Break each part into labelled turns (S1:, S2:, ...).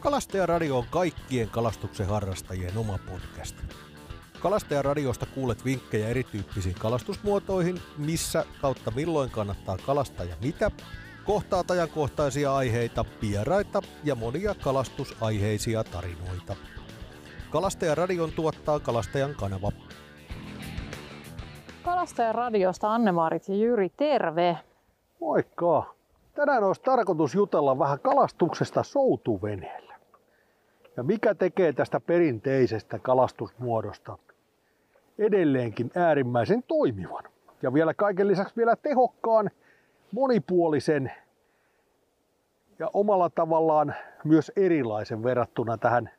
S1: Kalastajaradio on kaikkien kalastuksen harrastajien oma podcast. Kalastajaradiosta kuulet vinkkejä erityyppisiin kalastusmuotoihin, missä kautta milloin kannattaa kalastaa ja mitä, kohtaat ajankohtaisia aiheita, vieraita ja monia kalastusaiheisia tarinoita. Kalastajaradion tuottaa Kalastajan kanava.
S2: Kalastajaradiosta Anne-Maarit ja Jyri, terve!
S1: Moikka! Tänään olisi tarkoitus jutella vähän kalastuksesta soutuveneellä. Ja mikä tekee tästä perinteisestä kalastusmuodosta edelleenkin äärimmäisen toimivan. Ja vielä kaiken lisäksi vielä tehokkaan, monipuolisen ja omalla tavallaan myös erilaisen verrattuna tähän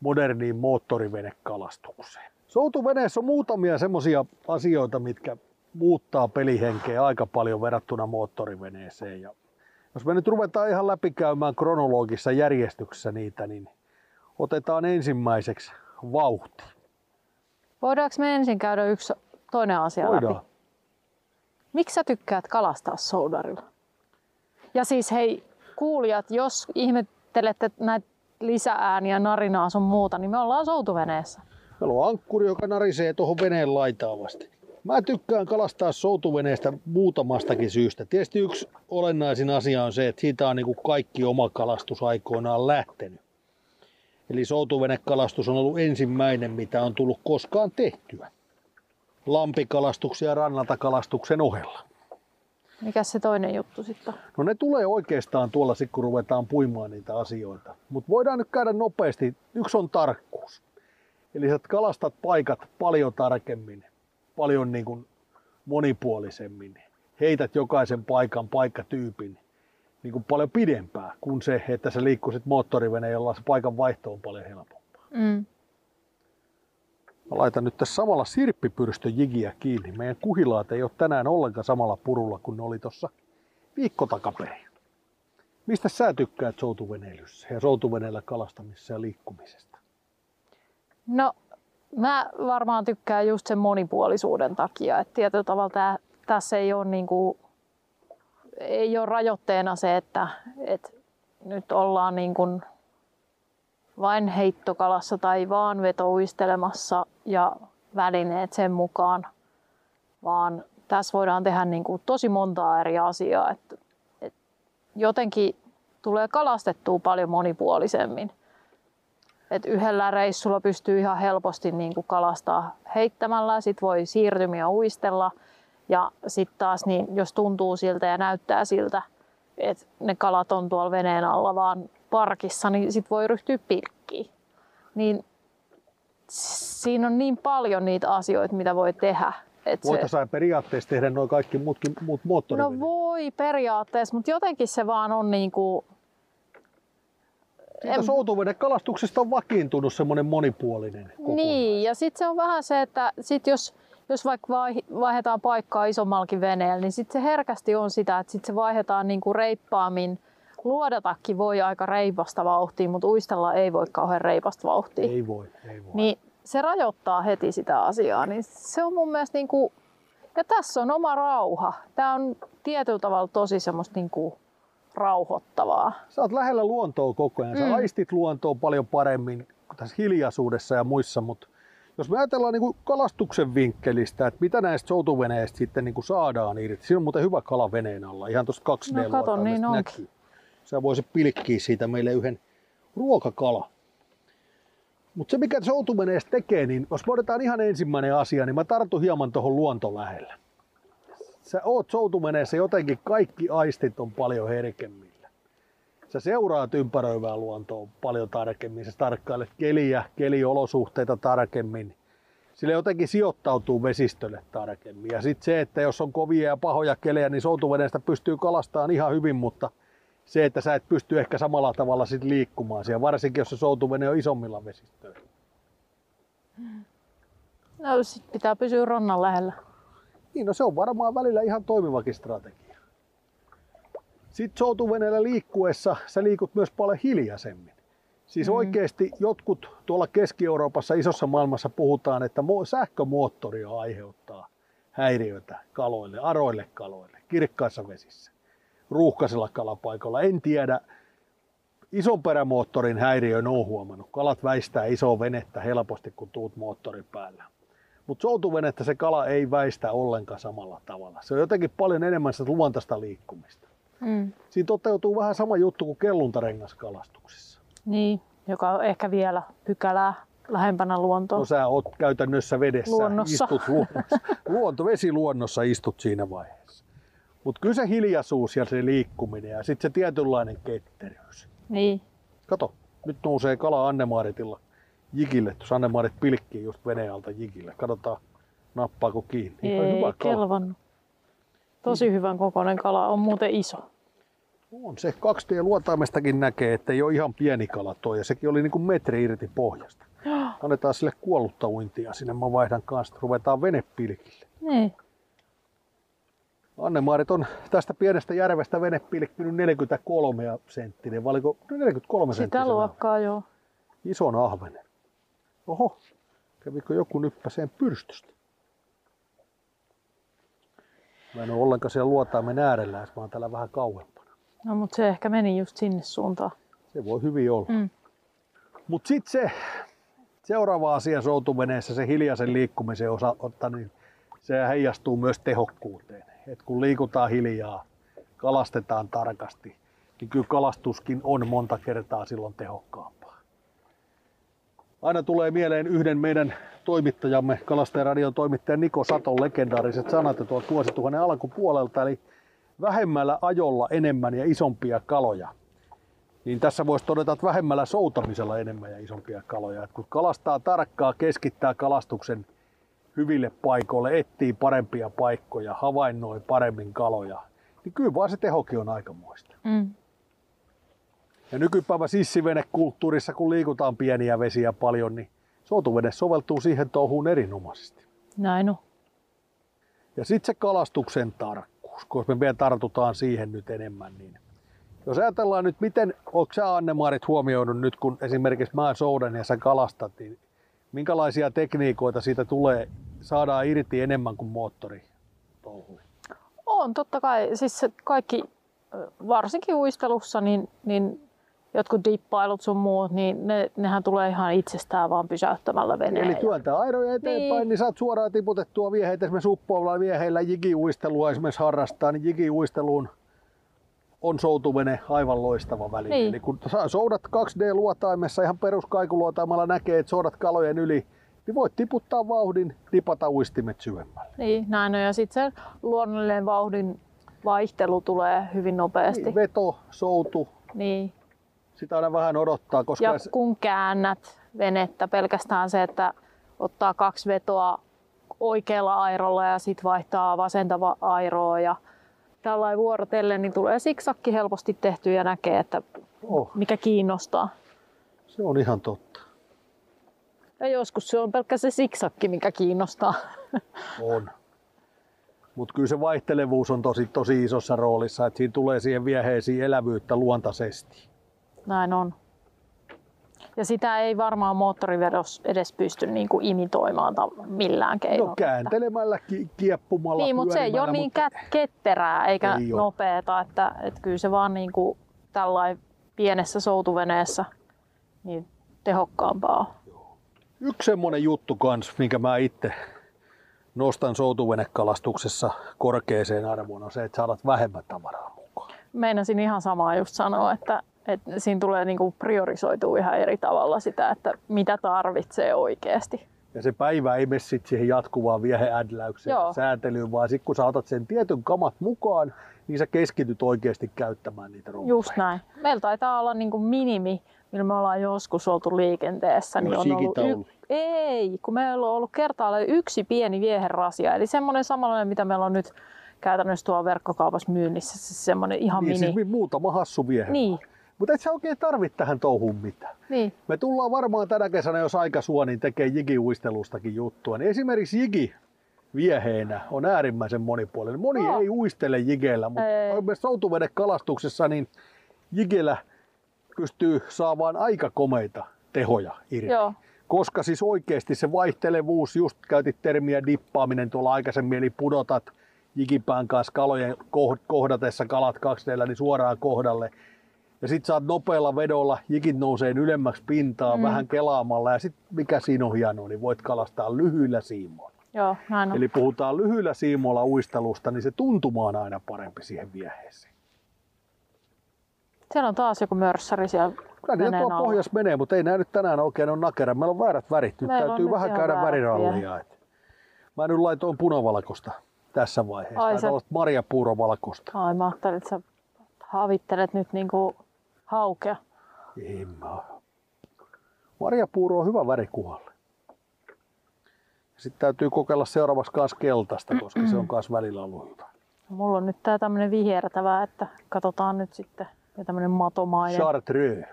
S1: moderniin moottorivenekalastukseen. Soutuveneessä on muutamia semmoisia asioita, mitkä muuttaa pelihenkeä aika paljon verrattuna moottoriveneeseen. Ja jos me nyt ruvetaan ihan läpikäymään kronologisessa järjestyksessä niitä, niin otetaan ensimmäiseksi vauhti.
S2: Voidaanko me ensin käydä yksi toinen asia
S1: Voidaan.
S2: läpi? Miksi sä tykkäät kalastaa soudarilla? Ja siis hei, kuulijat, jos ihmettelette näitä lisääniä, narinaa sun muuta, niin me ollaan soutuveneessä.
S1: Meillä on ankkuri, joka narisee tuohon veneen laitaa vasti. Mä tykkään kalastaa soutuveneestä muutamastakin syystä. Tietysti yksi olennaisin asia on se, että siitä on niin kuin kaikki oma kalastus aikoinaan lähtenyt. Eli soutuvenekalastus on ollut ensimmäinen, mitä on tullut koskaan tehtyä. Lampikalastuksen ja rannatakalastuksen ohella.
S2: Mikä se toinen juttu sitten?
S1: No ne tulee oikeastaan tuolla sit, kun ruvetaan puimaan niitä asioita. Mutta voidaan nyt käydä nopeasti. Yksi on tarkkuus. Eli sä kalastat paikat paljon tarkemmin, paljon niin kuin monipuolisemmin. Heität jokaisen paikan, paikkatyypin niin kuin paljon pidempään kuin se, että sä liikkuisit moottoriveneen, jolla se paikan vaihto on paljon helpompaa.
S2: Mm.
S1: Mä laitan nyt tässä samalla sirppipyrstön jigiä kiinni. Meidän kuhilaat ei ole tänään ollenkaan samalla purulla kuin ne oli tuossa viikko takaperin. Mistä sä tykkäät soutuveneilyssä ja soutuveneellä kalastamisessa ja liikkumisesta?
S2: No, mä varmaan tykkään just sen monipuolisuuden takia. Että tietyllä tavalla tää, tässä ei ole, niinku, ei ole rajoitteena se, että, että nyt ollaan niin kuin vain heittokalassa tai vaan vetouistelemassa ja välineet sen mukaan, vaan tässä voidaan tehdä niin kuin tosi montaa eri asiaa. Että, että jotenkin tulee kalastettua paljon monipuolisemmin. Et yhdellä reissulla pystyy ihan helposti niin kuin kalastaa heittämällä, sit voi siirtymiä uistella ja sitten taas niin, jos tuntuu siltä ja näyttää siltä, että ne kalat on tuolla veneen alla vaan parkissa, niin sit voi ryhtyä pilkkiin. Niin siinä on niin paljon niitä asioita, mitä voi tehdä. Et se,
S1: Voitaisiin periaatteessa tehdä noin kaikki muutkin, muut moottoriveneet.
S2: no voi periaatteessa, mutta jotenkin se vaan on niin kuin,
S1: Siitä soutuvenekalastuksesta on vakiintunut semmoinen monipuolinen kokonaisuus.
S2: Niin, ja sitten se on vähän se, että sit jos, jos vaikka vai- vaihdetaan paikkaa isommallakin veneellä, niin sitten se herkästi on sitä, että sit se vaihdetaan niinku reippaammin. Luodatakin voi aika reipasta vauhtia, mutta uistella ei voi kauhean reipasta vauhtia.
S1: Ei voi, ei voi.
S2: Niin se rajoittaa heti sitä asiaa. Niin se on mun mielestä niinku, ja tässä on oma rauha. Tämä on tietyllä tavalla tosi semmoista niinku rauhoittavaa.
S1: Sä oot lähellä luontoa koko ajan. Sä
S2: Mm.
S1: aistit luontoa paljon paremmin kuin tässä hiljaisuudessa ja muissa, mutta jos me ajatellaan niin kalastuksen vinkkelistä, että mitä näistä soutuveneistä sitten niin saadaan irti. Siinä on muuten hyvä kala veneen alla, ihan tuosta 2 d
S2: No kato, niin
S1: näkyy. Sä voisit pilkkiä siitä meille yhden ruokakala. Mutta se mikä soutuveneestä tekee, niin jos me otetaan ihan ensimmäinen asia, niin mä tartun hieman tuohon luontolähellä. Sä oot soutuveneessä jotenkin kaikki aistit on paljon herkemmillä. Sä seuraat ympäröivää luontoa paljon tarkemmin, sä tarkkailet keliä, keliolosuhteita tarkemmin. Sille jotenkin sijoittautuu vesistölle tarkemmin. Ja sitten se, että jos on kovia ja pahoja kelejä, niin soutuveneestä pystyy kalastamaan ihan hyvin, mutta se, että sä et pysty ehkä samalla tavalla sit liikkumaan siellä, varsinkin jos se soutuvene on isommilla vesistöillä.
S2: No sit pitää pysyä rannan lähellä.
S1: Niin, no se on varmaan välillä ihan toimivakin strategia. Sitten soutuveneellä liikkuessa sä liikut myös paljon hiljaisemmin. Siis
S2: Mm.
S1: oikeasti jotkut tuolla Keski-Euroopassa, isossa maailmassa puhutaan, että mo- sähkömoottori aiheuttaa häiriötä kaloille, aroille kaloille, kirkkaissa vesissä, ruuhkaisilla kalapaikoilla. En tiedä, ison perämoottorin häiriön on huomannut. Kalat väistää isoa venettä helposti, kun tuut moottorin päällä. Mutta soutuvenettä se kala ei väistä ollenkaan samalla tavalla. Se on jotenkin paljon enemmän sitä luontaista liikkumista.
S2: Mm.
S1: Siinä toteutuu vähän sama juttu kuin kelluntarengaskalastuksessa.
S2: Niin, joka on ehkä vielä pykälää lähempänä luontoa.
S1: No sä oot käytännössä vedessä,
S2: Luonnossa.
S1: istut luonnossa. Luonto, vesiluonnossa istut siinä vaiheessa. Mutta kyllä se hiljaisuus ja se liikkuminen ja sitten se tietynlainen ketteryys.
S2: Niin.
S1: Kato, nyt nousee kala Annemaaritilla jikille. Tuossa Annemaarit pilkkii just veneen alta jikille. Katsotaan, nappaako kiinni. Ihan
S2: Ei
S1: hyvä kala.
S2: kelvannut. Tosi hyvän kokoinen kala, on muuten iso.
S1: On se 2D-luotaimestakin näkee, että ei ole ihan pieni kala toi. Ja sekin oli niin kuin metri irti pohjasta. Annetaan sille kuollutta uintia sinne. Mä vaihdan kanssa. Ruvetaan venepilkille.
S2: Niin.
S1: Anne-Maarit on tästä pienestä järvestä venepilkkinyt 43 senttinen, vai oliko no 43
S2: Sitä
S1: senttisen
S2: luokkaa joo.
S1: ison ahvenen. Oho, kävikö joku nyppäseen pyrstystä? Mä en ole ollenkaan siellä luotaimen äärellä, mä oon täällä vähän kauempana.
S2: No mutta se ehkä meni just sinne suuntaan.
S1: Se voi hyvin olla.
S2: Mm.
S1: Mutta sitten se seuraava asia soutuveneessä, se hiljaisen liikkumisen osa, otta, niin se heijastuu myös tehokkuuteen. Et kun liikutaan hiljaa, kalastetaan tarkasti, niin kyllä kalastuskin on monta kertaa silloin tehokkaampaa. Aina tulee mieleen yhden meidän toimittajamme, Kalastajaradion toimittaja Niko Saton legendaariset sanat tuolta vuosituhannen alkupuolelta, eli vähemmällä ajolla enemmän ja isompia kaloja niin tässä voisi todeta, että vähemmällä soutamisella enemmän ja isompia kaloja. Et kun kalastaa tarkkaa, keskittää kalastuksen hyville paikoille, etsii parempia paikkoja, havainnoi paremmin kaloja, niin kyllä vaan se tehokin on aikamoista.
S2: Mm.
S1: Ja nykypäivä sissivenekulttuurissa, kun liikutaan pieniä vesiä paljon, niin soutuvene soveltuu siihen touhuun erinomaisesti.
S2: Näin on.
S1: Ja sitten se kalastuksen tarkkuus, kun me vielä tartutaan siihen nyt enemmän, niin jos ajatellaan nyt, miten, onko sä Anne-Maarit huomioinut nyt, kun esimerkiksi mä soudan ja sä kalastat, niin minkälaisia tekniikoita siitä tulee, saadaan irti enemmän kuin moottori?
S2: On totta kai. Siis kaikki, varsinkin uistelussa, niin, niin jotkut dippailut sun muut, niin ne, nehän tulee ihan itsestään vaan pysäyttämällä veneen.
S1: Eli työntää airoja eteenpäin, niin.
S2: Niin.
S1: saat suoraan tiputettua vieheitä. Esimerkiksi uppoavilla vieheillä jigiuistelua esimerkiksi harrastaa, niin jigiuisteluun on soutuvene aivan loistava väline.
S2: Niin.
S1: Eli kun soudat 2D-luotaimessa ihan peruskaikuluotaimella näkee, että soudat kalojen yli, niin voit tiputtaa vauhdin, tipata uistimet syvemmälle.
S2: Niin, näin on. Ja sitten se luonnollinen vauhdin vaihtelu tulee hyvin nopeasti.
S1: Niin, veto, soutu,
S2: Niin.
S1: Sitä aina vähän odottaa, koska
S2: Ja kun käännät venettä, pelkästään se, että ottaa kaksi vetoa oikealla airolla ja sitten vaihtaa vasenta va- airoa ja tällainen vuorotellen, niin tulee siksakki helposti tehty ja näkee, että
S1: oh,
S2: mikä kiinnostaa.
S1: se on ihan totta.
S2: Ja joskus se on pelkkä se siksakki, mikä kiinnostaa.
S1: On. Mutta kyllä se vaihtelevuus on tosi, tosi isossa roolissa, että siinä tulee siihen vieheisiin elävyyttä luontaisesti.
S2: Näin on. Ja sitä ei varmaan moottorivedos edes pysty niin kuin imitoimaan millään keinolla.
S1: No kääntelemällä, ki- kieppumalla,
S2: Niin, mutta se ei ole niin
S1: mutta-
S2: kä- ketterää eikä
S1: Ei
S2: nopeeta, että, että kyllä se vaan niin kuin tällainen pienessä soutuveneessä niin tehokkaampaa.
S1: Yksi semmonen juttu kans, minkä mä itse nostan soutuvenekalastuksessa korkeeseen arvoon, on se, että saat vähemmän tavaraa mukaan.
S2: Meinasin ihan samaa just sanoa, että, että siinä tulee niin kuin priorisoitua ihan eri tavalla sitä, että mitä tarvitsee oikeasti.
S1: Ja se päivä ei mene sit siihen jatkuvaan vieheädläykseen
S2: Joo.
S1: sääntelyyn, vaan sitten kun sä otat sen tietyn kamat mukaan, niin sä keskityt oikeasti käyttämään niitä rumpuja.
S2: Just näin. Meillä taitaa olla niin kuin minimi, millä me ollaan joskus oltu liikenteessä. Niin on ollut
S1: jigitaulu?
S2: Ei, kun meillä on ollut kertaalleen yksi pieni vieherasia. Eli semmoinen samanlainen, mitä meillä on nyt käytännössä tuolla verkkokaupassa myynnissä. Se semmoinen ihan
S1: Niin,
S2: mini.
S1: siis muutama hassu viehe.
S2: Niin,
S1: Mutta et sä oikein tarvit tähän touhuun mitään.
S2: niin.
S1: Me tullaan varmaan tänä kesänä, jos aika suo, niin tekee jigiuistelustakin juttua. Niin esimerkiksi jigi vieheenä on äärimmäisen monipuolinen. Moni
S2: Joo.
S1: ei uistele jigeillä, mutta soutuvedekalastuksessa niin jigellä pystyy saamaan aika komeita tehoja irti.
S2: Joo,
S1: Koska siis oikeasti se vaihtelevuus, just käytit termiä dippaaminen tuolla aikaisemmin, eli pudotat jikipään kanssa kalojen koh- kohdatessa kalat kaksi niin suoraan kohdalle. Ja sit saat nopealla vedolla, jikit nousee ylemmäksi pintaa mm. vähän kelaamalla ja sit mikä siinä on hienoa, niin voit kalastaa lyhyillä siimoilla.
S2: Joo, näin on.
S1: Eli puhutaan lyhyillä siimoilla uistelusta, niin se tuntuma on aina parempi siihen vieheeseen.
S2: Siellä on taas joku mörssäri siellä
S1: Kyllä tuo
S2: alla.
S1: pohjas menee, mutta ei nää nyt tänään oikein ole nakera. Meillä on väärät värit. Nyt
S2: Meillä on
S1: täytyy vähän käydä värirallia. Et. Mä nyt laitoin punavalkoista tässä vaiheessa.
S2: Ai sä-
S1: marjapuurovalkoista.
S2: Ai mä ajattelin, että sä havittelet nyt niinku haukea.
S1: Ei mä. Marjapuuro on hyvä väri kuvalle. Sitten täytyy kokeilla seuraavaksi kanssa keltaista, koska se on myös välillä ollut hyvä.
S2: Mulla on nyt tää tämmönen vihertävä, että katsotaan nyt sitten. Ja tämmönen matomainen.
S1: Chartreux.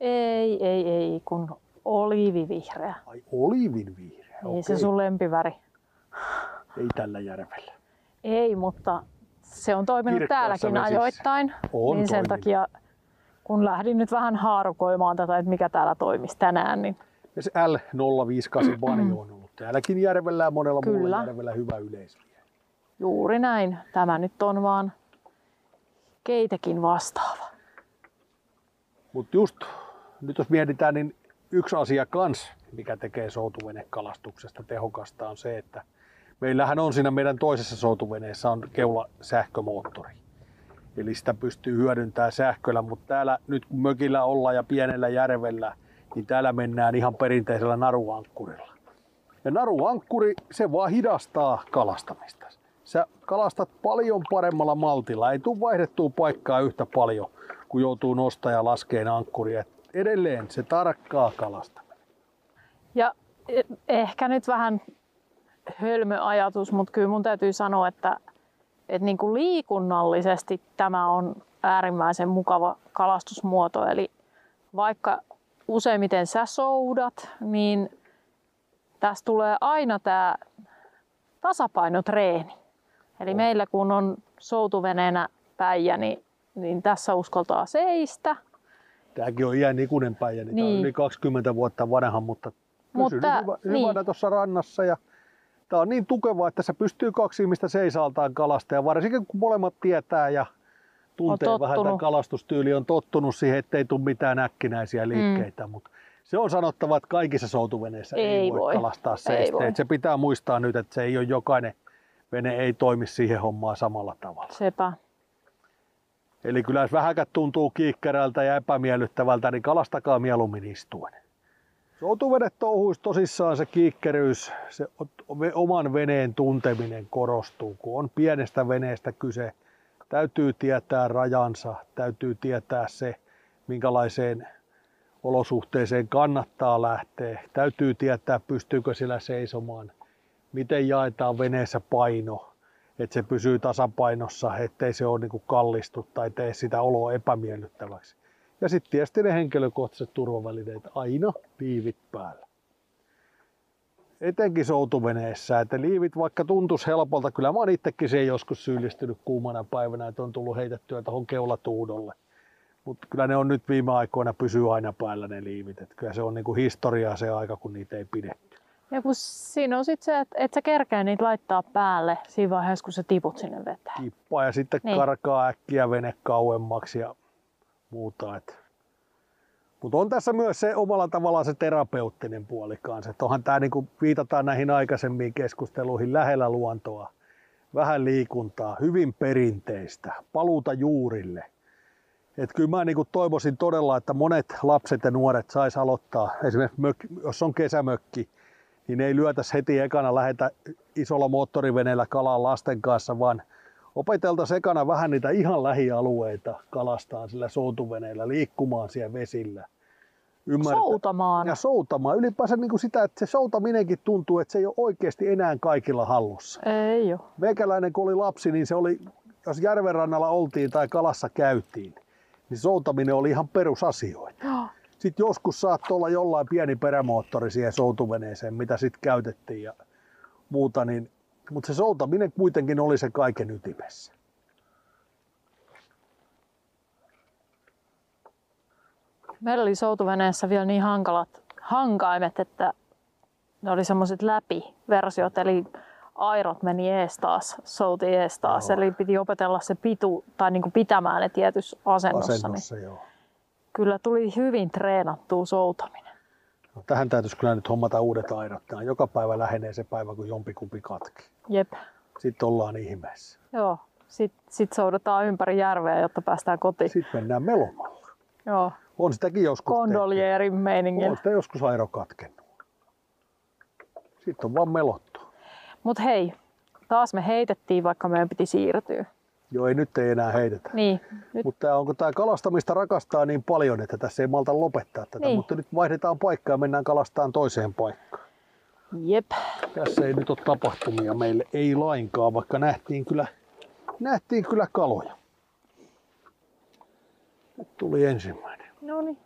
S2: Ei, ei, ei, kun oliivivihreä.
S1: Ai olivin vihreä.
S2: Ei se sun lempiväri.
S1: Ei tällä järvellä.
S2: Ei, mutta se on toiminut
S1: Kirkkaissa
S2: täälläkin
S1: vesissä.
S2: ajoittain.
S1: On
S2: niin sen
S1: toiminut.
S2: takia, kun lähdin nyt vähän haarukoimaan tätä, että mikä täällä toimisi tänään, niin
S1: Ja se L058 Banjo on ollut täälläkin järvellä ja monella muulla
S2: Kyllä.
S1: järvellä hyvä yleisöviä.
S2: juuri näin. Tämä nyt on vaan keitekin vastaava.
S1: Mutta just nyt jos mietitään, niin yksi asia kans, mikä tekee soutuvenekalastuksesta tehokasta on se, että meillähän on siinä meidän toisessa soutuveneessä on keula sähkömoottori. Eli sitä pystyy hyödyntämään sähköllä, mutta täällä nyt kun mökillä ollaan ja pienellä järvellä, niin täällä mennään ihan perinteisellä naruankkurilla. Ja naruankkuri, se vaan hidastaa kalastamista. Sä kalastat paljon paremmalla maltilla. Ei tule vaihdettua paikkaa yhtä paljon, kun joutuu nostaa ja laskeen ankkuria. Edelleen se tarkkaa kalastaminen.
S2: Ja e- ehkä nyt vähän hölmöajatus, mutta kyllä mun täytyy sanoa, että, että niin kuin liikunnallisesti tämä on äärimmäisen mukava kalastusmuoto. Eli vaikka useimmiten sä soudat, niin tässä tulee aina tämä tasapainotreeni. Eli meillä kun on soutuveneenä päijä, niin, niin tässä uskaltaa seistä.
S1: Tämäkin on iän ikuinen päijä, niin, niin.
S2: Niin.
S1: on yli 20 vuotta vanha, mutta
S2: Mutta,
S1: pysynyt hyvä,
S2: niin.
S1: hyvänä tuossa rannassa. Ja tämä on niin tukeva, että se pystyy kaksi ihmistä seisaltaan kalastaa. Varsinkin kun molemmat tietää ja tuntee
S2: On
S1: vähän tämän kalastustyyli, on tottunut siihen, ettei tule mitään äkkinäisiä liikkeitä. Mm. Mutta se on sanottava, että kaikissa soutuveneissä ei,
S2: Ei
S1: voi,
S2: voi.
S1: kalastaa
S2: Ei
S1: seistä.
S2: voi.
S1: Et Se pitää muistaa nyt, että se ei ole jokainen vene ei toimi siihen hommaan samalla tavalla.
S2: Sepä.
S1: Eli kyllä jos vähäkät tuntuu kiikkerältä ja epämiellyttävältä, niin kalastakaa mieluummin istuen. Soutuvedet touhuisi tosissaan se kiikkeryys, se oman veneen tunteminen korostuu. Kun on pienestä veneestä kyse, täytyy tietää rajansa, täytyy tietää se, minkälaiseen olosuhteeseen kannattaa lähteä. Täytyy tietää, pystyykö sillä seisomaan, miten jaetaan veneessä paino, että se pysyy tasapainossa, ettei se ole niinku kallistu tai tee sitä oloa epämiellyttäväksi. Ja sitten tietysti ne henkilökohtaiset turvavälineet aina liivit päällä. Etenkin soutuveneessä, että liivit vaikka tuntus helpolta, kyllä mä oon itsekin siihen joskus syyllistynyt kuumana päivänä, että on tullut heitettyä tuohon keulatuudolle. Mutta kyllä ne on nyt viime aikoina pysyy aina päällä ne liivit. Et kyllä se on niinku historiaa se aika, kun niitä ei pidetty.
S2: Ja kun siinä on sitten se, että et sä kerkeä niitä laittaa päälle siinä vaiheessa, kun sä tiput sinne veteen.
S1: kippaa ja sitten niin.
S2: Niin.
S1: karkaa äkkiä vene kauemmaksi ja muuta. Mutta on tässä myös se omalla tavallaan se terapeuttinen puoli kanssa. Et onhan tämä niinku viitataan näihin aikaisempiin keskusteluihin lähellä luontoa, vähän liikuntaa, hyvin perinteistä, paluuta juurille. Et kyllä mä niinku toivoisin todella, että monet lapset ja nuoret sais aloittaa, esimerkiksi mök, jos on kesämökki, niin ei lyötäisi heti ekana lähetä isolla moottoriveneellä kalaan lasten kanssa, vaan opeteltaisiin ekana vähän niitä ihan lähialueita kalastaan sillä soutuveneellä, liikkumaan siellä vesillä. Ymmärtää-
S2: Soutamaan.
S1: Ja soutamaan. Ylipäänsä niin kuin sitä, että se soutaminenkin tuntuu, että se ei ole oikeasti enää kaikilla hallussa.
S2: Ei ole.
S1: Meikäläinen kun oli lapsi, niin se oli, jos järvenrannalla oltiin tai kalassa käytiin, niin soutaminen oli ihan perusasioita. Sitten joskus saattoi olla jollain pieni perämoottori siihen soutuveneeseen, mitä sitten käytettiin ja muuta, niin, mutta se soutaminen kuitenkin oli se kaiken ytimessä.
S2: Meillä oli soutuveneessä vielä niin hankalat hankaimet, että ne oli semmoiset läpiversiot, eli airot meni ees taas, souti ees taas.
S1: Joo.
S2: Eli piti opetella se pitu, tai niin kuin pitämään ne tietyssä asennossa. Niin
S1: Asennossa, joo.
S2: kyllä tuli hyvin treenattua soutaminen.
S1: No, tähän täytyisi kyllä nyt hommata uudet aidot. Nämä joka päivä lähenee se päivä, kun jompikumpi katki.
S2: Jep.
S1: Sitten ollaan ihmeessä.
S2: Joo. Sitten sit soudetaan ympäri järveä, jotta päästään kotiin.
S1: Sitten mennään melomalla.
S2: Joo.
S1: On sitäkin joskus tehty.
S2: Kondolierin
S1: On sitä joskus airo katkennut. Sitten on vaan melottu.
S2: Mut hei, taas me heitettiin, vaikka meidän piti siirtyä.
S1: Joo, ei nyt ei enää heitetä.
S2: Niin, nyt
S1: Mutta onko tämä kalastamista rakastaa niin paljon, että tässä ei malta lopettaa tätä.
S2: Niin.
S1: Mutta nyt vaihdetaan paikkaa ja mennään kalastaan toiseen paikkaan.
S2: Jep.
S1: Tässä ei nyt ole tapahtumia meille, ei lainkaan, vaikka nähtiin kyllä, nähtiin kyllä kaloja. Nyt tuli ensimmäinen.
S2: No niin.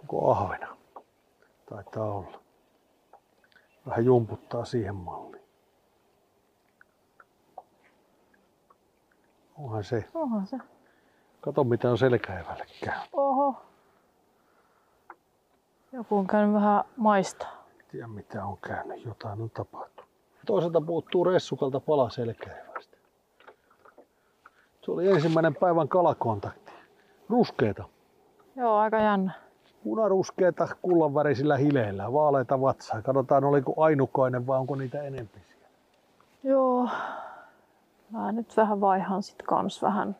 S1: Onko ahvena? Taitaa olla. Vähän jumputtaa siihen malliin. Onhan se.
S2: Onhan se.
S1: Kato mitä on selkäevälle käynyt.
S2: Oho. Joku on käynyt vähän maistaa.
S1: Tiedä mitä on käynyt, jotain on tapahtunut. Toisaalta puuttuu ressukalta pala selkäevästä. Se oli ensimmäinen päivän kalakontakti. Ruskeita.
S2: Joo, aika jännä.
S1: Punaruskeita kullanvärisillä hileillä, vaaleita vatsaa. Katsotaan oliko ainukainen vai onko niitä enempi siellä.
S2: Joo. Mä nyt vähän vaihan sit kans vähän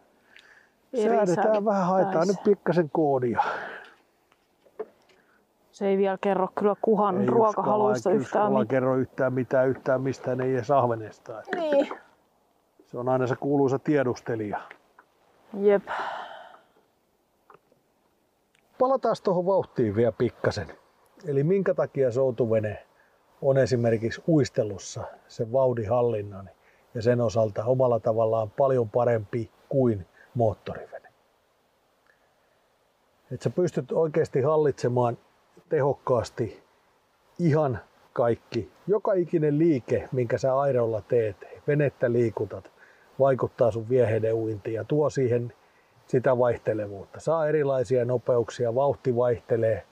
S1: Säädetään vähän, haetaan nyt pikkasen koodia.
S2: Se ei vielä kerro kyllä kuhan
S1: Ei
S2: ruokahaluista
S1: uskalla-
S2: yhtään mitään.
S1: kerro yhtään mitään, yhtään mistään, ei edes ahvenesta.
S2: Niin.
S1: Se on aina se kuuluisa tiedustelija.
S2: Jep.
S1: Palataan tuohon vauhtiin vielä pikkasen. Eli minkä takia soutuvene on esimerkiksi uistelussa sen vauhdinhallinnan ja sen osalta omalla tavallaan paljon parempi kuin moottorivene. Et sä pystyt oikeasti hallitsemaan tehokkaasti ihan kaikki, joka ikinen liike, minkä sä airolla teet, venettä liikutat, vaikuttaa sun vieheiden uintiin ja tuo siihen sitä vaihtelevuutta. Saa erilaisia nopeuksia, vauhti vaihtelee,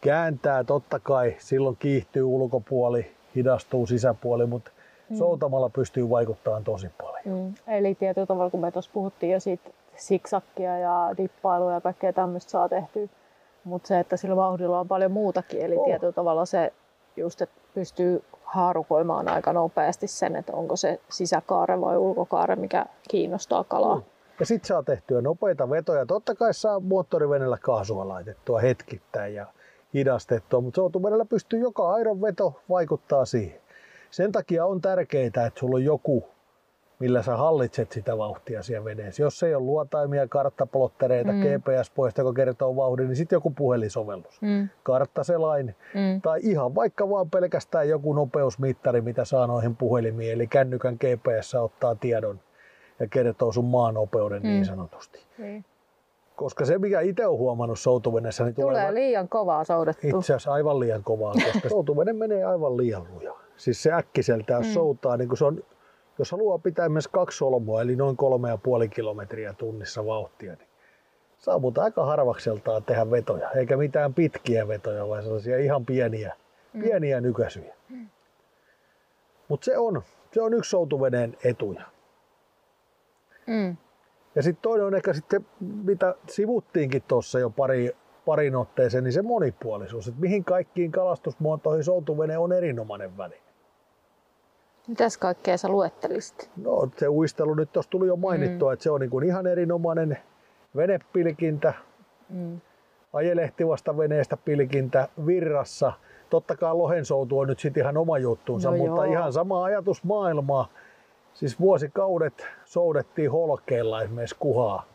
S1: kääntää totta kai, silloin kiihtyy ulkopuoli, hidastuu sisäpuoli, mutta mm. soutamalla pystyy vaikuttamaan tosi paljon.
S2: Mm. Eli tietyllä tavalla, kun me tuossa puhuttiin jo siitä siksakkia ja dippailuja ja kaikkea tämmöistä saa tehtyä, mutta se, että sillä vauhdilla on paljon muutakin, eli
S1: Oh.
S2: tietyllä tavalla se just, että pystyy haarukoimaan aika nopeasti sen, että onko se sisäkaare vai ulkokaare, mikä kiinnostaa kalaa.
S1: Mm. Ja sit saa tehtyä nopeita vetoja. Totta kai saa moottorivenellä kaasua laitettua hetkittäin ja hidastettua, mutta soutuvenellä pystyy joka aidon veto vaikuttaa siihen. Sen takia on tärkeää, että sulla on joku, millä sä hallitset sitä vauhtia siellä veneessä. Jos ei ole luotaimia, karttaplottereita, mm.
S2: Mm.
S1: GPS-poista, joka kertoo vauhdin, niin sitten joku puhelisovellus.
S2: Mm.
S1: Karttaselain
S2: Mm.
S1: tai ihan vaikka vaan pelkästään joku nopeusmittari, mitä saa noihin puhelimiin, eli kännykän GPS ottaa tiedon ja kertoo sun maanopeuden mm. niin
S2: Mm.
S1: sanotusti.
S2: Niin.
S1: Koska se, mikä itse on huomannut soutuvenessä, niin tulee,
S2: Tulee liian kovaa soudettua.
S1: itse asiassa aivan liian kovaa, koska soutuvene menee aivan liian luja. Siis se äkkiseltään, jos
S2: Mm.
S1: soutaa, niin kun se on, jos haluaa pitää myös kaksi solmua, eli noin kolme ja puoli kilometriä tunnissa vauhtia, niin saavutaan aika harvakseltaan tehdä vetoja, eikä mitään pitkiä vetoja, vaan sellaisia ihan pieniä,
S2: Mm.
S1: pieniä nykäisyjä. Mutta se on, se on yksi soutuveneen etuja.
S2: Mm.
S1: Ja sitten toinen on ehkä sitten, mitä sivuttiinkin tuossa jo pari, parin otteeseen, niin se monipuolisuus. Että mihin kaikkiin kalastusmuotoihin soutuvene on erinomainen väline.
S2: Mitäs kaikkea sä luettelisit?
S1: No se uistelu nyt tuossa tuli jo mainittua, mm. että se on niin kuin ihan erinomainen venepilkintä,
S2: Mm.
S1: ajelehtivasta veneestä pilkintä virrassa. Totta kai lohensoutu on nyt sitten ihan oma juttuunsa,
S2: No
S1: mutta
S2: joo.
S1: ihan sama ajatus maailmaa. Siis vuosikaudet soudettiin holkeilla esimerkiksi kuhaa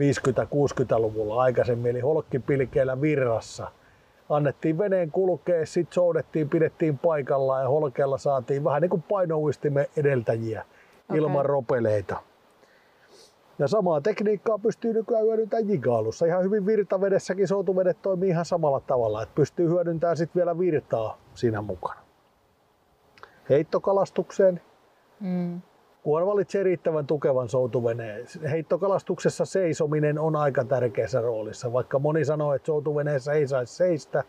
S1: 50-60-luvulla aikaisemmin, eli holkkipilkeillä virrassa. Annettiin veneen kulkea, sitten soudettiin, pidettiin paikallaan ja holkeilla saatiin vähän niin kuin painouistimen edeltäjiä
S2: Okei.
S1: ilman ropeleita. Ja samaa tekniikkaa pystyy nykyään hyödyntämään jigailussa. Ihan hyvin virtavedessäkin soutuvedet toimii ihan samalla tavalla, että pystyy hyödyntämään sitten vielä virtaa siinä mukana. Heittokalastukseen,
S2: Mm.
S1: Kunhan valitsee riittävän tukevan soutuveneen. Heittokalastuksessa seisominen on aika tärkeässä roolissa. Vaikka moni sanoo, että soutuveneessä ei saisi seistä,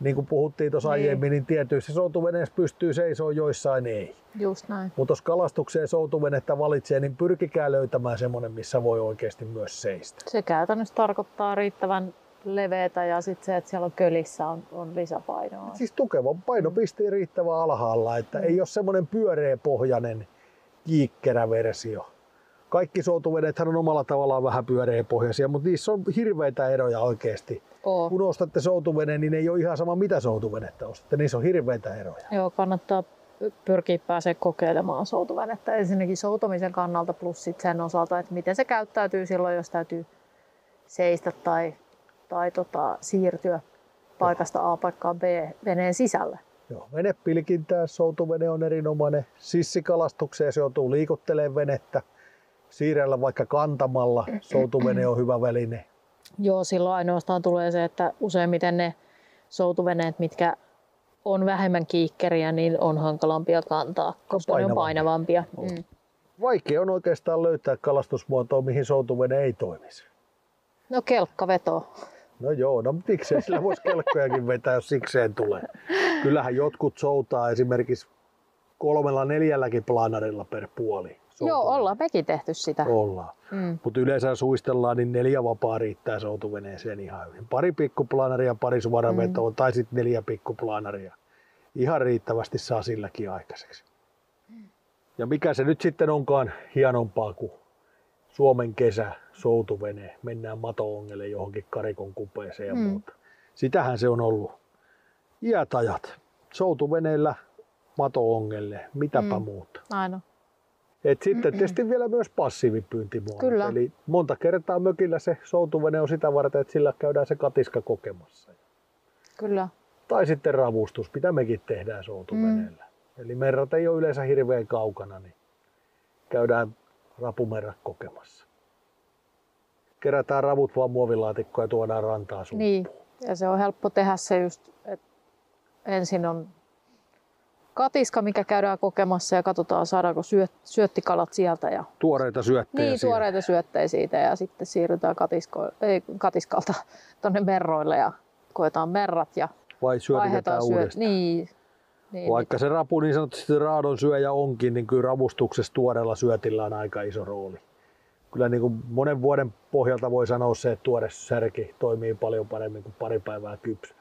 S1: niin kuin puhuttiin tuossa
S2: Niin.
S1: aiemmin, niin tietyissä soutuveneissä pystyy seisoo, joissain ei.
S2: Just näin.
S1: Mutta jos kalastukseen soutuvenettä valitsee, niin pyrkikää löytämään semmoinen, missä voi oikeasti myös seistä.
S2: Se käytännössä tarkoittaa riittävän leveätä ja sitten se, että siellä on kölissä on, on lisäpainoa.
S1: Siis tukeva painopisteen riittävän alhaalla, että ei ole semmoinen pyöreäpohjainen kiikkerä versio. Kaikki soutuvenethän on omalla tavallaan vähän pyöreäpohjaisia, mutta niissä on hirveitä eroja oikeasti.
S2: Oo.
S1: Kun ostatte soutuveneen, niin ei ole ihan sama mitä soutuvenettä ostatte, niissä on hirveitä eroja.
S2: Joo, kannattaa pyrkiä pääsee kokeilemaan soutuvenettä ensinnäkin soutumisen kannalta plus sit sen osalta, että miten se käyttäytyy silloin, jos täytyy seistä tai, tai tota, siirtyä paikasta A paikkaan B veneen sisälle.
S1: Joo, venepilkintää soutuvene on erinomainen. Sissikalastukseen se joutuu liikuttelemaan venettä. Siirrellä vaikka kantamalla, soutuvene on hyvä väline.
S2: Joo, silloin ainoastaan tulee se, että useimmiten ne soutuveneet, mitkä on vähemmän kiikkeriä, niin on hankalampia kantaa, koska ne on
S1: painavampia.
S2: painavampia. Mm.
S1: Vaikea on oikeastaan löytää kalastusmuotoa, mihin soutuvene ei toimisi.
S2: No kelkkaveto.
S1: No joo, no miksei sillä voisi kelkkojakin vetää, jos sikseen tulee. Kyllähän jotkut soutaa esimerkiksi kolmella neljälläkin planarilla per puoli.
S2: Joo,
S1: soutuvene.
S2: ollaan mekin tehty sitä.
S1: Ollaan.
S2: Mm.
S1: Mutta yleensä suistellaan, niin neljä vapaa riittää soutuveneeseen ihan hyvin. Pari pikkuplanaria, pari suoravetoa mm. tai sitten neljä pikkuplanaria. Ihan riittävästi saa silläkin aikaiseksi. Ja mikä se nyt sitten onkaan hienompaa kuin Suomen kesä, soutuvene, mennään mato-ongelle johonkin karikon kupeeseen ja
S2: Mm.
S1: muuta. Sitähän se on ollut iät ajat. Soutuveneellä mato-ongelle, mitäpä
S2: Mm.
S1: muuta.
S2: Aina.
S1: Et sitten tietysti vielä myös passiivipyyntimuodot.
S2: Kyllä.
S1: Eli monta kertaa mökillä se soutuvene on sitä varten, että sillä käydään se katiska kokemassa.
S2: Kyllä.
S1: Tai sitten ravustus, mitä mekin tehdään soutuveneellä.
S2: Mm.
S1: Eli merrat ei ole yleensä hirveän kaukana, niin käydään rapumerrat kokemassa. Kerätään ravut vaan muovilaatikkoon ja tuodaan rantaa sumppuun.
S2: Niin. Ja se on helppo tehdä se just, että ensin on katiska, mikä käydään kokemassa ja katsotaan saadaanko syöt, syöttikalat sieltä. Ja,
S1: Tuoreita syöttejä
S2: niin,
S1: siellä.
S2: tuoreita syöttejä siitä ja sitten siirrytään katisko, ei, katiskalta tuonne merroille ja koetaan merrat ja
S1: Vai syötetään uudestaan.
S2: Niin, niin,
S1: Vaikka se rapu niin sanotusti raadon syöjä onkin, niin kyllä ravustuksessa tuoreella syötillä on aika iso rooli. Kyllä niin kuin monen vuoden pohjalta voi sanoa se, että tuore särki toimii paljon paremmin kuin pari päivää kypsä.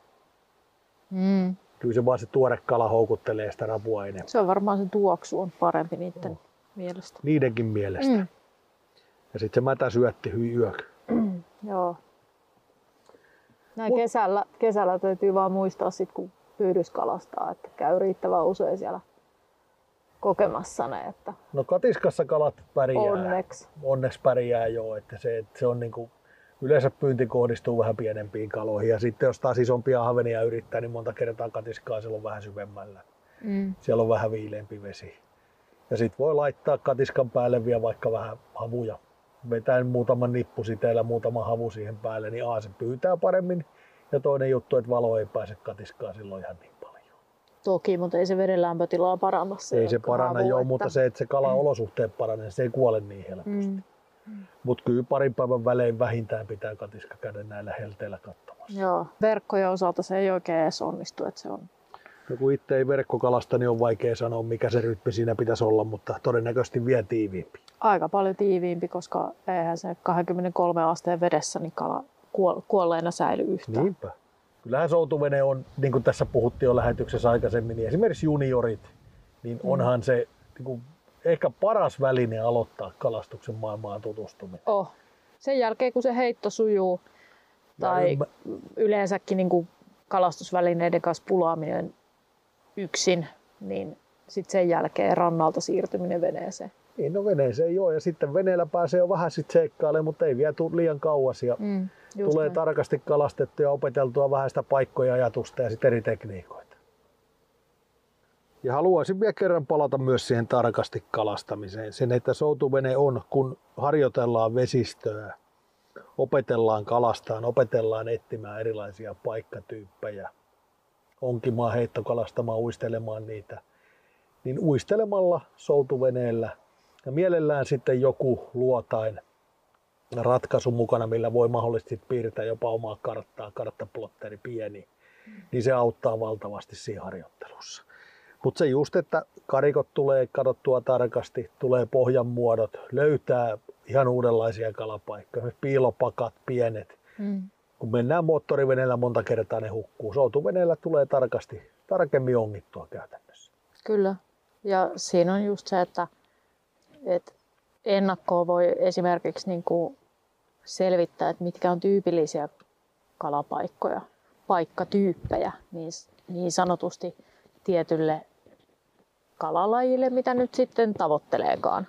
S2: mm,
S1: Kyllä se vaan se tuore kala houkuttelee sitä rapua enemmän.
S2: se on varmaan se tuoksu on parempi niiden mielestä.
S1: Niidenkin mielestä.
S2: Mm,
S1: Ja sitten se mätä syötti hyi yök.
S2: joo. Näin
S1: Mut-
S2: kesällä, kesällä täytyy vaan muistaa sit, kun pyydyskalastaa, että käy riittävän usein siellä kokemassa ne, että
S1: No katiskassa kalat pärjää.
S2: onneksi.
S1: Onneksi pärjää joo, että se, että se on niin kuin, yleensä pyynti kohdistuu vähän pienempiin kaloihin ja sitten jos taas isompia havenia yrittää, niin monta kertaa katiskaa siellä on vähän syvemmällä.
S2: Mm,
S1: Siellä on vähän viileämpi vesi. Ja sitten voi laittaa katiskan päälle vielä vaikka vähän havuja. Vetään muutaman nippusiteellä muutama havu siihen päälle, niin A se pyytää paremmin. Ja toinen juttu, että valo ei pääse katiskaan silloin ihan niin.
S2: Toki, mutta ei se veden lämpötilaa paranna. Se
S1: ei se paranna joo,
S2: että-
S1: mutta se, että se kalan olosuhteet paranee, se ei kuole niin helposti.
S2: Mm,
S1: Mutta kyllä parin päivän välein vähintään pitää katiska käydä näillä helteillä katsomassa.
S2: joo, verkkojen osalta se ei oikein edes onnistu, että se on
S1: Ja kun itse ei verkkokalasta, niin on vaikea sanoa, mikä se rytmi siinä pitäisi olla, mutta todennäköisesti vielä tiiviimpi.
S2: aika paljon tiiviimpi, koska eihän se 23 asteen vedessä niin kala kuol- kuolleena säily yhtään.
S1: Niinpä. Kyllähän soutuvene on, niin kuin tässä puhuttiin jo lähetyksessä aikaisemmin, niin esimerkiksi juniorit, niin
S2: Mm.
S1: onhan se niin kuin, ehkä paras väline aloittaa kalastuksen maailmaan tutustuminen.
S2: Oh. Sen jälkeen, kun se heitto sujuu, tai
S1: ymmä-
S2: yleensäkin niin kuin kalastusvälineiden kanssa pulaaminen yksin, niin sitten sen jälkeen rannalta siirtyminen veneeseen.
S1: Niin, no veneeseen joo, ja sitten veneellä pääsee jo vähän sit seikkailemaan, mutta ei vielä tule liian kauas. Ja
S2: Mm,
S1: tulee
S2: näin.
S1: tarkasti kalastettua ja opeteltua vähän sitä paikkoja ja ajatusta ja sitten eri tekniikoita. Ja haluaisin vielä kerran palata myös siihen tarkasti kalastamiseen. Sen, että soutuvene on, kun harjoitellaan vesistöä, opetellaan kalastaan, opetellaan etsimään erilaisia paikkatyyppejä, onkimaan, heittokalastamaan, uistelemaan niitä, niin uistelemalla soutuveneellä ja mielellään sitten joku luotain ratkaisu mukana, millä voi mahdollisesti piirtää jopa omaa karttaa, karttaplotteri pieni, niin se auttaa valtavasti siinä harjoittelussa. Mutta se just, että karikot tulee katsottua tarkasti, tulee pohjan muodot, löytää ihan uudenlaisia kalapaikkoja, piilopakat, pienet. Mm. Kun mennään moottoriveneellä monta kertaa, ne hukkuu. Soutuveneellä tulee tarkasti, tarkemmin ongittua käytännössä.
S2: Kyllä. Ja siinä on just se, että, että ennakkoon voi esimerkiksi niin kuin selvittää, että mitkä on tyypillisiä kalapaikkoja, paikkatyyppejä niin, niin sanotusti tietylle kalalajille, mitä nyt sitten tavoitteleekaan.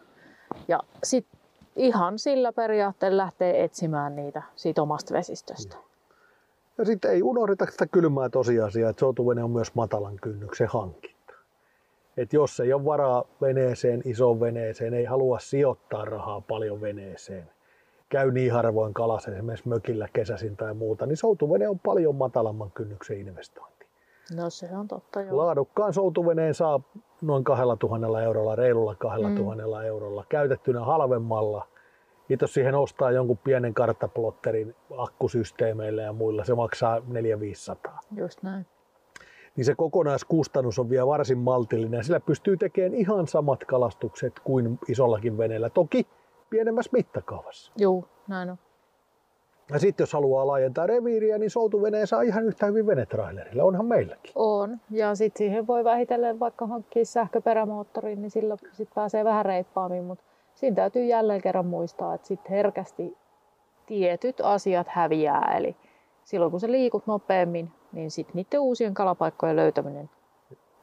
S2: Ja sitten ihan sillä periaatteella lähtee etsimään niitä siitä omasta vesistöstä.
S1: Ja sitten ei unohdeta sitä kylmää tosiasiaa, että soutuvene on myös matalan kynnyksen hankinta. Et jos ei ole varaa veneeseen, isoon veneeseen, ei halua sijoittaa rahaa paljon veneeseen, käy niin harvoin kalassa esimerkiksi mökillä kesäsin tai muuta, niin soutuvene on paljon matalamman kynnyksen investointi.
S2: No se on totta joo.
S1: Laadukkaan soutuveneen saa noin 2000 eurolla, reilulla 2000 mm. eurolla, käytettynä halvemmalla. Kiitos siihen ostaa jonkun pienen karttaplotterin akkusysteemeillä ja muilla, se maksaa 400-500.
S2: Just näin.
S1: Niin se kokonaiskustannus on vielä varsin maltillinen ja sillä pystyy tekemään ihan samat kalastukset kuin isollakin veneellä. Toki pienemmässä mittakaavassa.
S2: Joo, näin on.
S1: Ja sitten jos haluaa laajentaa reviiriä, niin soutuveneen saa ihan yhtä hyvin venetrailerilla. Onhan meilläkin.
S2: On. Ja sitten siihen voi vähitellen vaikka hankkia sähköperämoottorin, niin sillä sit pääsee vähän reippaammin. Mutta siinä täytyy jälleen kerran muistaa, että sitten herkästi tietyt asiat häviää. Eli silloin kun sä liikut nopeammin, niin sitten niiden uusien kalapaikkojen löytäminen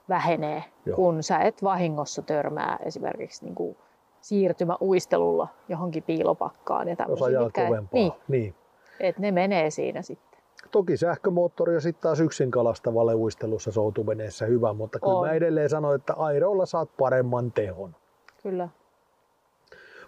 S2: vähenee, Joo. kun sä et vahingossa törmää esimerkiksi niin kuin siirtymäuistelulla johonkin piilopakkaan. Ja
S1: Jos ajaa mitkä, kovempaa. Niin, niin.
S2: Et ne menee siinä sitten.
S1: Toki sähkömoottori ja sitten taas yksin kalastavalle uistelussa soutuveneessä hyvä, mutta kyllä on. mä edelleen sanon, että airoilla saat paremman tehon.
S2: Kyllä.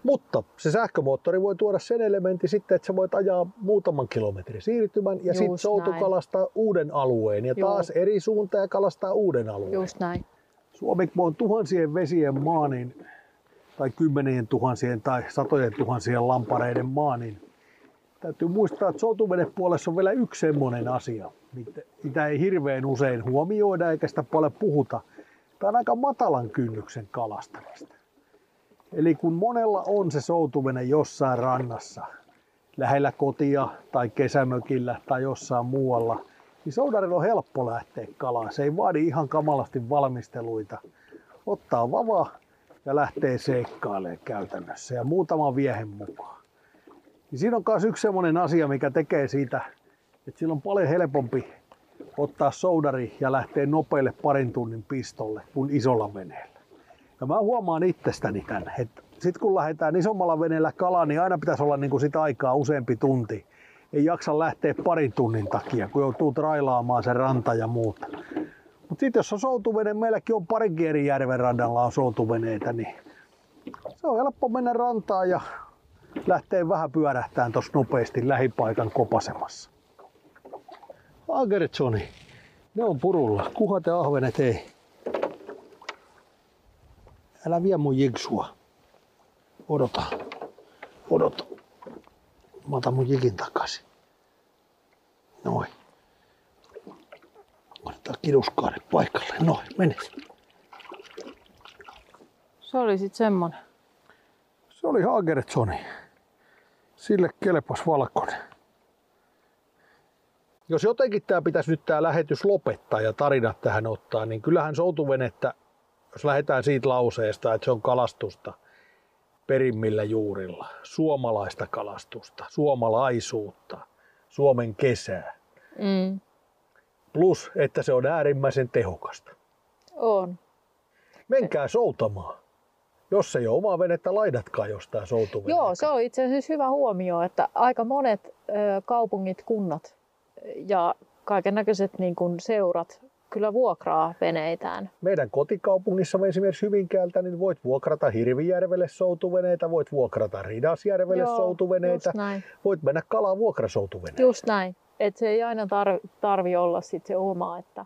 S1: Mutta se sähkömoottori voi tuoda sen elementin sitten, että sä voit ajaa muutaman kilometrin siirtymän ja sitten soutu näin. kalastaa uuden alueen ja Juu. taas eri suuntaan ja kalastaa uuden alueen.
S2: Just näin.
S1: Suomi on tuhansien vesien maa, niin tai kymmenien tuhansien tai satojen tuhansien lampareiden maa, niin täytyy muistaa, että puolessa on vielä yksi semmoinen asia, mitä ei hirveän usein huomioida eikä sitä paljon puhuta. Tämä on aika matalan kynnyksen kalastamista. Eli kun monella on se soutuvene jossain rannassa, lähellä kotia tai kesämökillä tai jossain muualla, niin soudarilla on helppo lähteä kalaan. Se ei vaadi ihan kamalasti valmisteluita. Ottaa vava, ja lähtee seikkailemaan käytännössä ja muutama viehen mukaan. Niin siinä on myös yksi sellainen asia, mikä tekee siitä, että sillä on paljon helpompi ottaa soudari ja lähteä nopeille parin tunnin pistolle kuin isolla veneellä. Ja mä huomaan itsestäni tämän, että sitten kun lähdetään isommalla veneellä kalaan, niin aina pitäisi olla niin kuin sitä aikaa useampi tunti. Ei jaksa lähteä parin tunnin takia, kun joutuu trailaamaan sen ranta ja muuta. Mutta sitten jos on soutuvene, meilläkin on parinkin eri järven rannalla on soutuveneitä, niin se on helppo mennä rantaan ja lähtee vähän pyörähtään tuossa nopeasti lähipaikan kopasemassa. Agertsoni, ne on purulla. Kuhat ja ahvenet ei. Älä vie mun jigsua. Odota. Odota. Mä otan mun jikin takaisin. Noin. Ottaa kiduskaaret paikalle. Noin, mene.
S2: Se oli sit semmonen.
S1: Se oli Hagertsoni. Sille kelpas valkoinen. Jos jotenkin tämä pitäisi nyt tämä lähetys lopettaa ja tarinat tähän ottaa, niin kyllähän soutuvenettä, jos lähdetään siitä lauseesta, että se on kalastusta perimmillä juurilla, suomalaista kalastusta, suomalaisuutta, Suomen kesää. Mm. Plus, että se on äärimmäisen tehokasta.
S2: On.
S1: Menkää soutamaan. Jos ei ole omaa venettä, laidatkaa jostain soutuveneen.
S2: Joo, se on itse asiassa hyvä huomio, että aika monet ö, kaupungit, kunnat ja kaiken näköiset niin kuin seurat kyllä vuokraa veneitään.
S1: Meidän kotikaupungissa esimerkiksi Hyvinkäältä, niin voit vuokrata Hirvijärvelle soutuveneitä, voit vuokrata Ridasjärvelle Joo, soutuveneitä, voit mennä kalaan vuokrasoutuveneitä.
S2: Just näin. Et se ei aina tarvi, tarvi olla sit se oma. Että,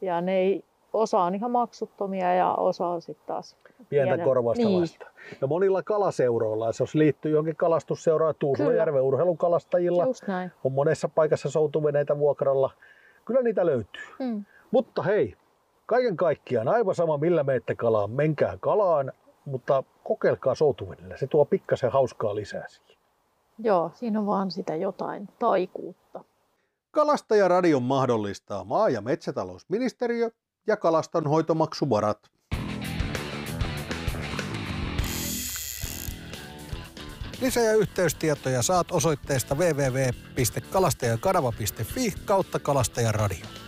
S2: ja ne ei, osa on ihan maksuttomia ja osa on sitten taas
S1: pientä korvausta niin. vasta. Ja monilla kalaseuroilla, jos liittyy johonkin kalastusseuraan, Tuusulajärven urheilukalastajilla, on monessa paikassa soutuveneitä vuokralla. Kyllä niitä löytyy.
S2: Mm.
S1: Mutta hei, kaiken kaikkiaan aivan sama millä meette kalaan, menkää kalaan, mutta kokeilkaa soutuvenellä. Se tuo pikkasen hauskaa lisää siihen.
S2: Joo, siinä on vaan sitä jotain taikuutta.
S1: Kalastajaradion mahdollistaa maa- ja metsätalousministeriö ja kalastonhoitomaksuvarat.
S3: Lisä- ja yhteystietoja saat osoitteesta www.kalastajakanava.fi kautta kalastajaradio.